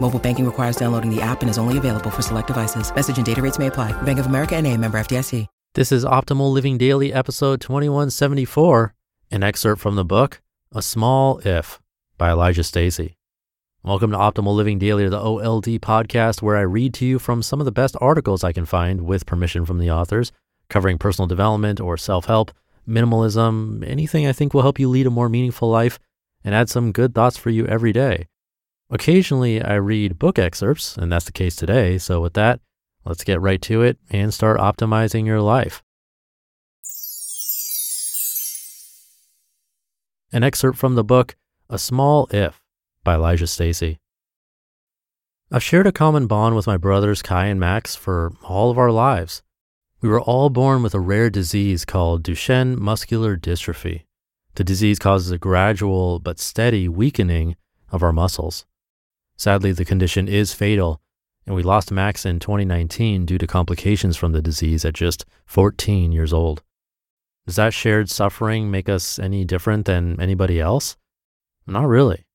Mobile banking requires downloading the app and is only available for select devices. Message and data rates may apply. Bank of America and a member FDIC. This is Optimal Living Daily, episode 2174, an excerpt from the book A Small If by Elijah Stacy. Welcome to Optimal Living Daily, the OLD podcast, where I read to you from some of the best articles I can find with permission from the authors, covering personal development or self help, minimalism, anything I think will help you lead a more meaningful life and add some good thoughts for you every day. Occasionally, I read book excerpts, and that's the case today. So, with that, let's get right to it and start optimizing your life. An excerpt from the book A Small If by Elijah Stacy. I've shared a common bond with my brothers Kai and Max for all of our lives. We were all born with a rare disease called Duchenne muscular dystrophy. The disease causes a gradual but steady weakening of our muscles. Sadly, the condition is fatal, and we lost Max in 2019 due to complications from the disease at just 14 years old. Does that shared suffering make us any different than anybody else? Not really.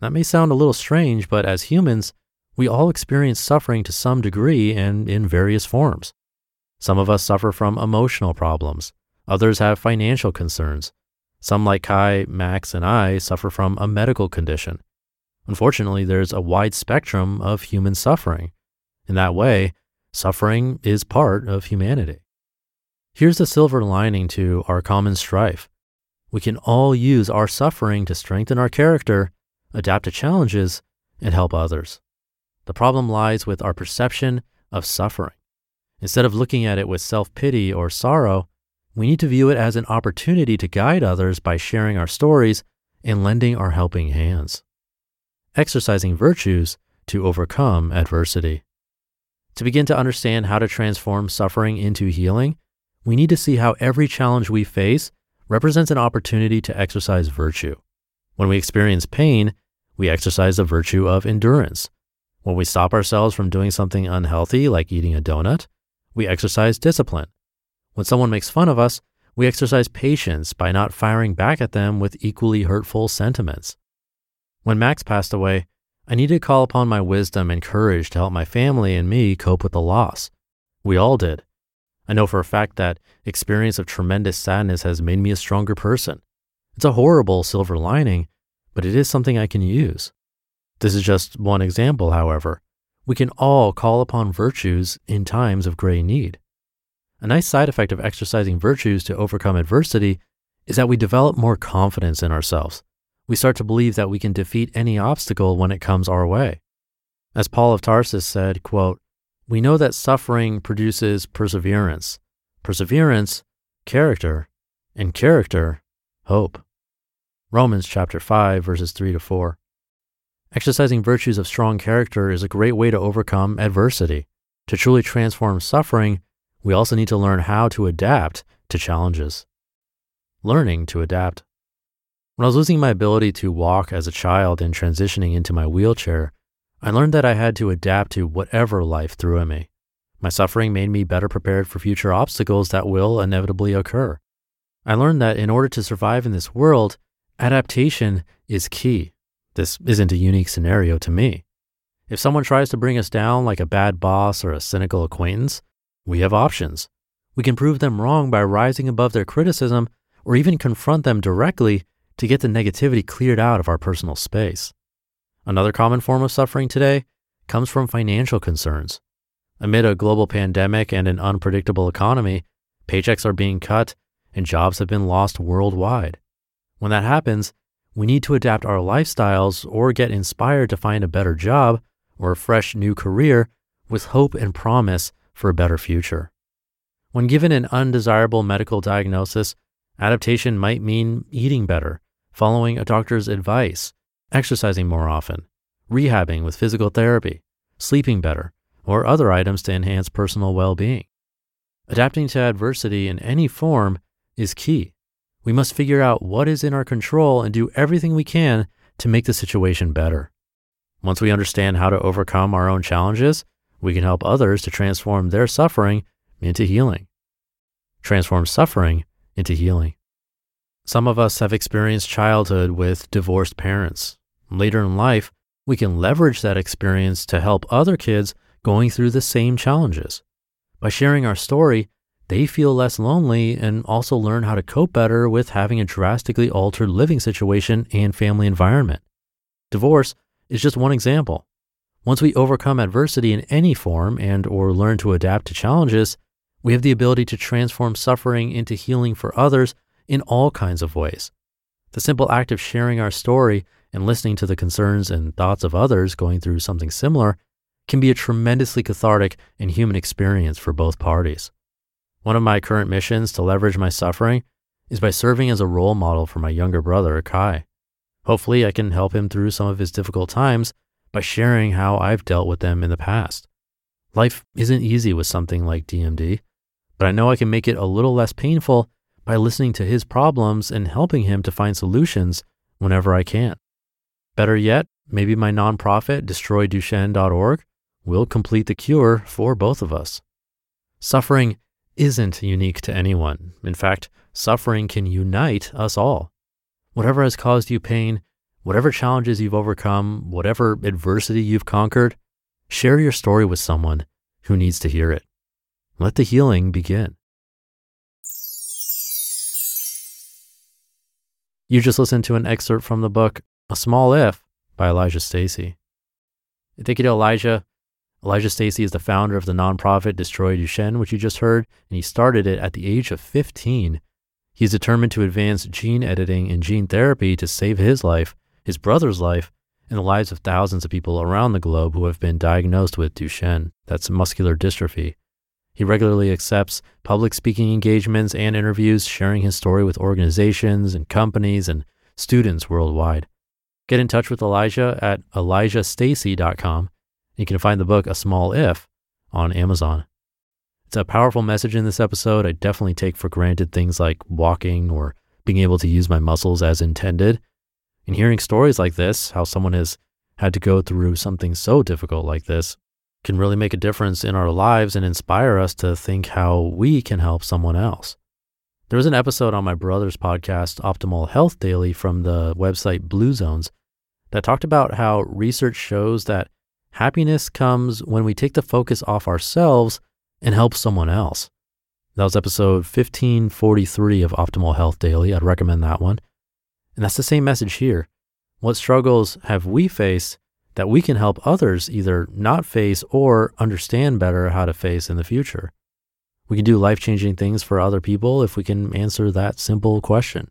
That may sound a little strange, but as humans, we all experience suffering to some degree and in various forms. Some of us suffer from emotional problems. Others have financial concerns. Some, like Kai, Max, and I, suffer from a medical condition. Unfortunately, there's a wide spectrum of human suffering. In that way, suffering is part of humanity. Here's the silver lining to our common strife. We can all use our suffering to strengthen our character, adapt to challenges, and help others. The problem lies with our perception of suffering. Instead of looking at it with self pity or sorrow, we need to view it as an opportunity to guide others by sharing our stories and lending our helping hands. Exercising virtues to overcome adversity. To begin to understand how to transform suffering into healing, we need to see how every challenge we face represents an opportunity to exercise virtue. When we experience pain, we exercise the virtue of endurance. When we stop ourselves from doing something unhealthy, like eating a donut, we exercise discipline. When someone makes fun of us, we exercise patience by not firing back at them with equally hurtful sentiments. When Max passed away, I needed to call upon my wisdom and courage to help my family and me cope with the loss. We all did. I know for a fact that experience of tremendous sadness has made me a stronger person. It's a horrible silver lining, but it is something I can use. This is just one example, however. We can all call upon virtues in times of great need. A nice side effect of exercising virtues to overcome adversity is that we develop more confidence in ourselves. We start to believe that we can defeat any obstacle when it comes our way. As Paul of Tarsus said, quote, we know that suffering produces perseverance, perseverance, character, and character, hope. Romans chapter 5 verses 3 to 4. Exercising virtues of strong character is a great way to overcome adversity. To truly transform suffering, we also need to learn how to adapt to challenges. Learning to adapt. When I was losing my ability to walk as a child and transitioning into my wheelchair, I learned that I had to adapt to whatever life threw at me. My suffering made me better prepared for future obstacles that will inevitably occur. I learned that in order to survive in this world, adaptation is key. This isn't a unique scenario to me. If someone tries to bring us down like a bad boss or a cynical acquaintance, we have options. We can prove them wrong by rising above their criticism or even confront them directly to get the negativity cleared out of our personal space. Another common form of suffering today comes from financial concerns. Amid a global pandemic and an unpredictable economy, paychecks are being cut and jobs have been lost worldwide. When that happens, we need to adapt our lifestyles or get inspired to find a better job or a fresh new career with hope and promise for a better future. When given an undesirable medical diagnosis, adaptation might mean eating better, following a doctor's advice, exercising more often, rehabbing with physical therapy, sleeping better, or other items to enhance personal well being. Adapting to adversity in any form is key. We must figure out what is in our control and do everything we can to make the situation better. Once we understand how to overcome our own challenges, we can help others to transform their suffering into healing. Transform suffering into healing. Some of us have experienced childhood with divorced parents. Later in life, we can leverage that experience to help other kids going through the same challenges. By sharing our story, they feel less lonely and also learn how to cope better with having a drastically altered living situation and family environment. Divorce is just one example. Once we overcome adversity in any form and or learn to adapt to challenges, we have the ability to transform suffering into healing for others in all kinds of ways. The simple act of sharing our story and listening to the concerns and thoughts of others going through something similar can be a tremendously cathartic and human experience for both parties. One of my current missions to leverage my suffering is by serving as a role model for my younger brother, Kai. Hopefully, I can help him through some of his difficult times by sharing how I've dealt with them in the past. Life isn't easy with something like DMD, but I know I can make it a little less painful by listening to his problems and helping him to find solutions whenever I can. Better yet, maybe my nonprofit, destroyduchenne.org, will complete the cure for both of us. Suffering isn't unique to anyone. In fact, suffering can unite us all. Whatever has caused you pain, whatever challenges you've overcome, whatever adversity you've conquered, share your story with someone who needs to hear it. Let the healing begin. You just listened to an excerpt from the book A Small If by Elijah Stacy. Thank you to Elijah. Elijah Stacy is the founder of the nonprofit Destroy Duchenne, which you just heard, and he started it at the age of 15. He's determined to advance gene editing and gene therapy to save his life, his brother's life, and the lives of thousands of people around the globe who have been diagnosed with Duchenne. That's muscular dystrophy. He regularly accepts public speaking engagements and interviews, sharing his story with organizations and companies and students worldwide. Get in touch with Elijah at elijahstacy.com you can find the book A Small If on Amazon. It's a powerful message in this episode. I definitely take for granted things like walking or being able to use my muscles as intended. And hearing stories like this, how someone has had to go through something so difficult like this, can really make a difference in our lives and inspire us to think how we can help someone else. There was an episode on my brother's podcast, Optimal Health Daily, from the website Blue Zones, that talked about how research shows that Happiness comes when we take the focus off ourselves and help someone else. That was episode 1543 of Optimal Health Daily. I'd recommend that one. And that's the same message here. What struggles have we faced that we can help others either not face or understand better how to face in the future? We can do life changing things for other people if we can answer that simple question.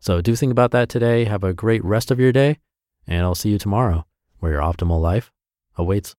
So do think about that today. Have a great rest of your day, and I'll see you tomorrow where your optimal life awaits.